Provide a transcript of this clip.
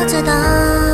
我知道。